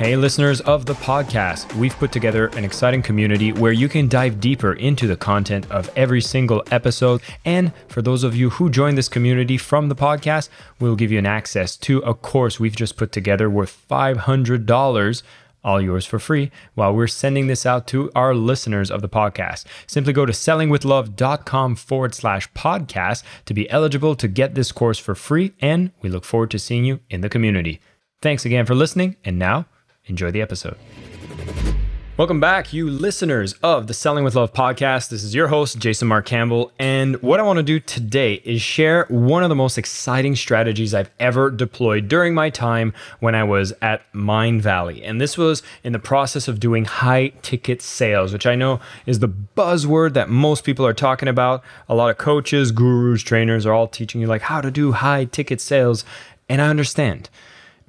Hey, listeners of the podcast, we've put together an exciting community where you can dive deeper into the content of every single episode. And for those of you who join this community from the podcast, we'll give you an access to a course we've just put together worth $500 all yours for free while we're sending this out to our listeners of the podcast. Simply go to sellingwithlove.com forward slash podcast to be eligible to get this course for free. And we look forward to seeing you in the community. Thanks again for listening. And now, Enjoy the episode. Welcome back, you listeners of the Selling with Love podcast. This is your host, Jason Mark Campbell. And what I want to do today is share one of the most exciting strategies I've ever deployed during my time when I was at Mindvalley. And this was in the process of doing high ticket sales, which I know is the buzzword that most people are talking about. A lot of coaches, gurus, trainers are all teaching you like how to do high ticket sales. And I understand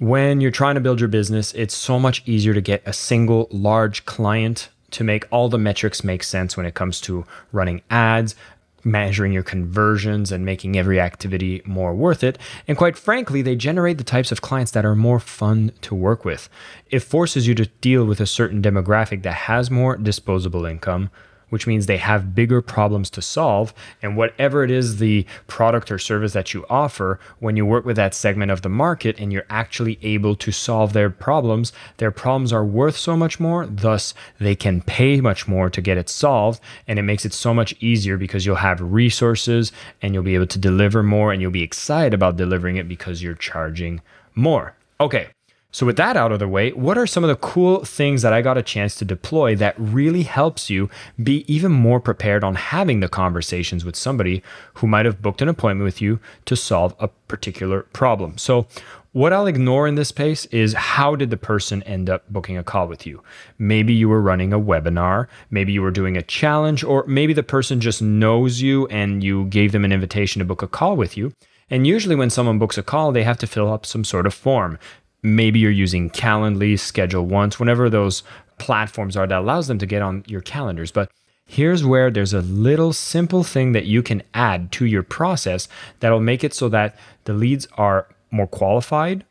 when you're trying to build your business, it's so much easier to get a single large client to make all the metrics make sense when it comes to running ads, measuring your conversions, and making every activity more worth it. And quite frankly, they generate the types of clients that are more fun to work with. It forces you to deal with a certain demographic that has more disposable income which means they have bigger problems to solve. And whatever it is, the product or service that you offer, when you work with that segment of the market and you're actually able to solve their problems, their problems are worth so much more. Thus, they can pay much more to get it solved. And it makes it so much easier because you'll have resources and you'll be able to deliver more and you'll be excited about delivering it because you're charging more. Okay. So, with that out of the way, what are some of the cool things that I got a chance to deploy that really helps you be even more prepared on having the conversations with somebody who might have booked an appointment with you to solve a particular problem? So, what I'll ignore in this space is how did the person end up booking a call with you? Maybe you were running a webinar, maybe you were doing a challenge, or maybe the person just knows you and you gave them an invitation to book a call with you. And usually, when someone books a call, they have to fill up some sort of form maybe you're using Calendly, Schedule Once, whenever those platforms are that allows them to get on your calendars. But here's where there's a little simple thing that you can add to your process that'll make it so that the leads are more qualified,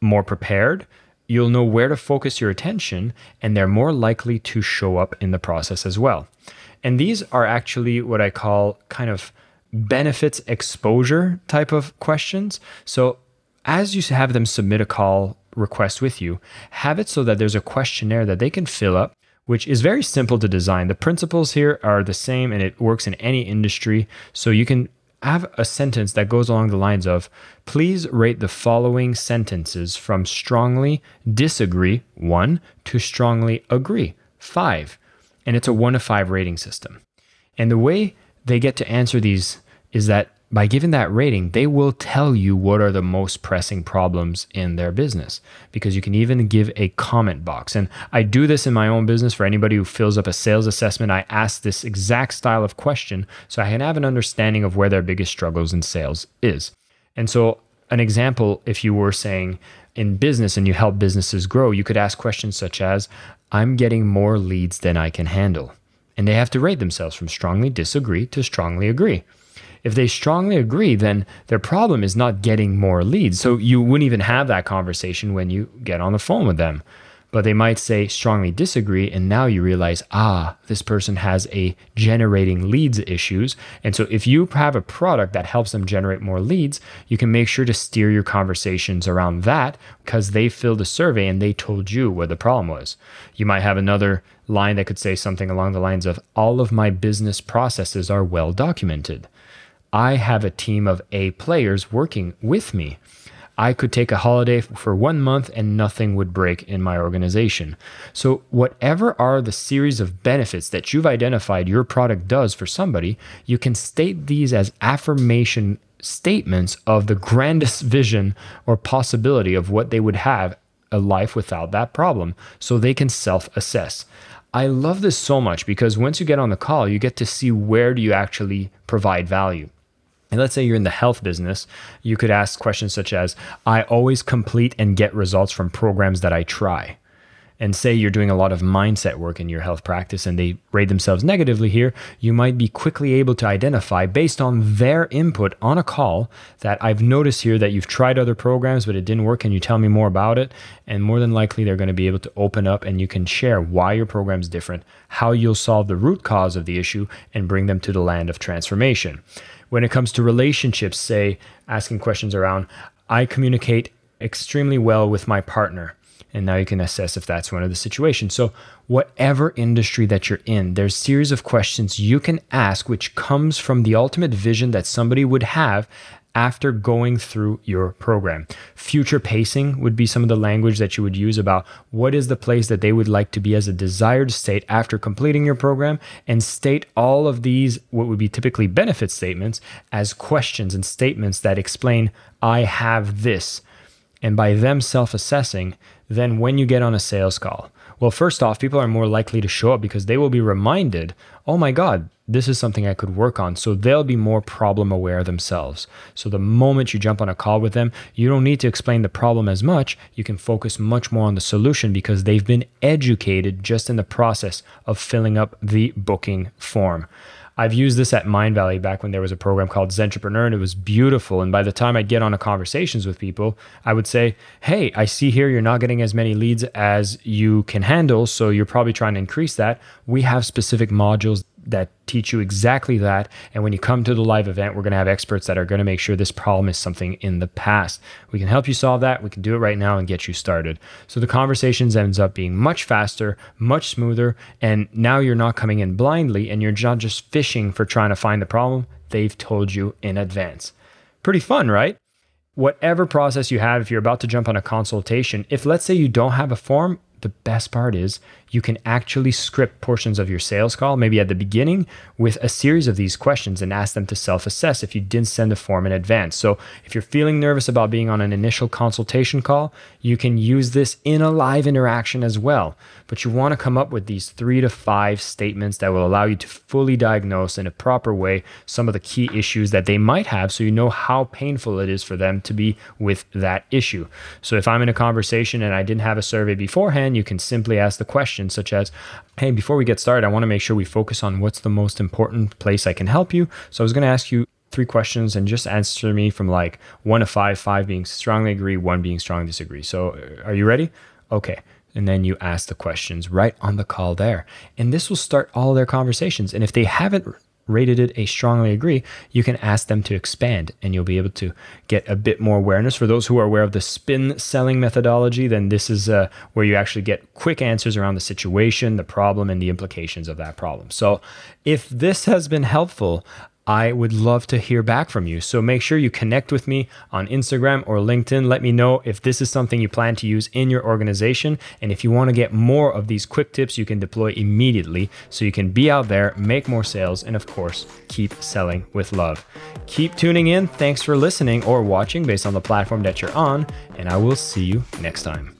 more prepared. You'll know where to focus your attention, and they're more likely to show up in the process as well. And these are actually what I call kind of benefits exposure type of questions. So as you have them submit a call request with you, have it so that there's a questionnaire that they can fill up, which is very simple to design. The principles here are the same and it works in any industry. So you can have a sentence that goes along the lines of please rate the following sentences from strongly disagree, one, to strongly agree, five. And it's a one to five rating system. And the way they get to answer these is that by giving that rating, they will tell you what are the most pressing problems in their business because you can even give a comment box. And I do this in my own business for anybody who fills up a sales assessment. I ask this exact style of question so I can have an understanding of where their biggest struggles in sales is. And so, an example, if you were saying in business and you help businesses grow, you could ask questions such as I'm getting more leads than I can handle. And they have to rate themselves from strongly disagree to strongly agree. If they strongly agree, then their problem is not getting more leads. So you wouldn't even have that conversation when you get on the phone with them. But they might say strongly disagree. And now you realize, ah, this person has a generating leads issues. And so if you have a product that helps them generate more leads, you can make sure to steer your conversations around that because they filled a survey and they told you what the problem was. You might have another line that could say something along the lines of, all of my business processes are well documented. I have a team of A players working with me. I could take a holiday for one month and nothing would break in my organization. So, whatever are the series of benefits that you've identified your product does for somebody, you can state these as affirmation statements of the grandest vision or possibility of what they would have a life without that problem so they can self assess. I love this so much because once you get on the call, you get to see where do you actually provide value. And let's say you're in the health business, you could ask questions such as I always complete and get results from programs that I try and say you're doing a lot of mindset work in your health practice and they rate themselves negatively here, you might be quickly able to identify based on their input on a call that I've noticed here that you've tried other programs, but it didn't work. Can you tell me more about it? And more than likely, they're going to be able to open up and you can share why your program's different, how you'll solve the root cause of the issue, and bring them to the land of transformation. When it comes to relationships, say asking questions around, I communicate extremely well with my partner and now you can assess if that's one of the situations. So, whatever industry that you're in, there's series of questions you can ask which comes from the ultimate vision that somebody would have after going through your program. Future pacing would be some of the language that you would use about what is the place that they would like to be as a desired state after completing your program, and state all of these, what would be typically benefit statements, as questions and statements that explain, I have this. And by them self assessing, then when you get on a sales call? Well, first off, people are more likely to show up because they will be reminded, oh my God, this is something I could work on. So they'll be more problem aware themselves. So the moment you jump on a call with them, you don't need to explain the problem as much. You can focus much more on the solution because they've been educated just in the process of filling up the booking form. I've used this at Mindvalley back when there was a program called Zentrepreneur and it was beautiful. And by the time I'd get on a conversations with people, I would say, Hey, I see here you're not getting as many leads as you can handle. So you're probably trying to increase that. We have specific modules that teach you exactly that. And when you come to the live event, we're going to have experts that are going to make sure this problem is something in the past. We can help you solve that. We can do it right now and get you started. So the conversations ends up being much faster, much smoother, and now you're not coming in blindly and you're not just fishing for trying to find the problem. They've told you in advance. Pretty fun, right? Whatever process you have, if you're about to jump on a consultation, if let's say you don't have a form, the best part is you can actually script portions of your sales call, maybe at the beginning, with a series of these questions and ask them to self assess if you didn't send a form in advance. So, if you're feeling nervous about being on an initial consultation call, you can use this in a live interaction as well. But you want to come up with these three to five statements that will allow you to fully diagnose in a proper way some of the key issues that they might have so you know how painful it is for them to be with that issue. So, if I'm in a conversation and I didn't have a survey beforehand, you can simply ask the question questions such as, hey, before we get started, I want to make sure we focus on what's the most important place I can help you. So I was going to ask you three questions and just answer me from like one to five, five being strongly agree, one being strongly disagree. So uh, are you ready? Okay. And then you ask the questions right on the call there. And this will start all their conversations. And if they haven't rated it a strongly agree, you can ask them to expand and you'll be able to get a bit more awareness. For those who are aware of the spin selling methodology, then this is uh, where you actually get quick answers around the situation, the problem, and the implications of that problem. So, if this has been helpful, I would love to hear back from you. So make sure you connect with me on Instagram or LinkedIn. Let me know if this is something you plan to use in your organization. And if you want to get more of these quick tips you can deploy immediately so you can be out there, make more sales, and of course, keep selling with love. Keep tuning in. Thanks for listening or watching based on the platform that you're on. And I will see you next time.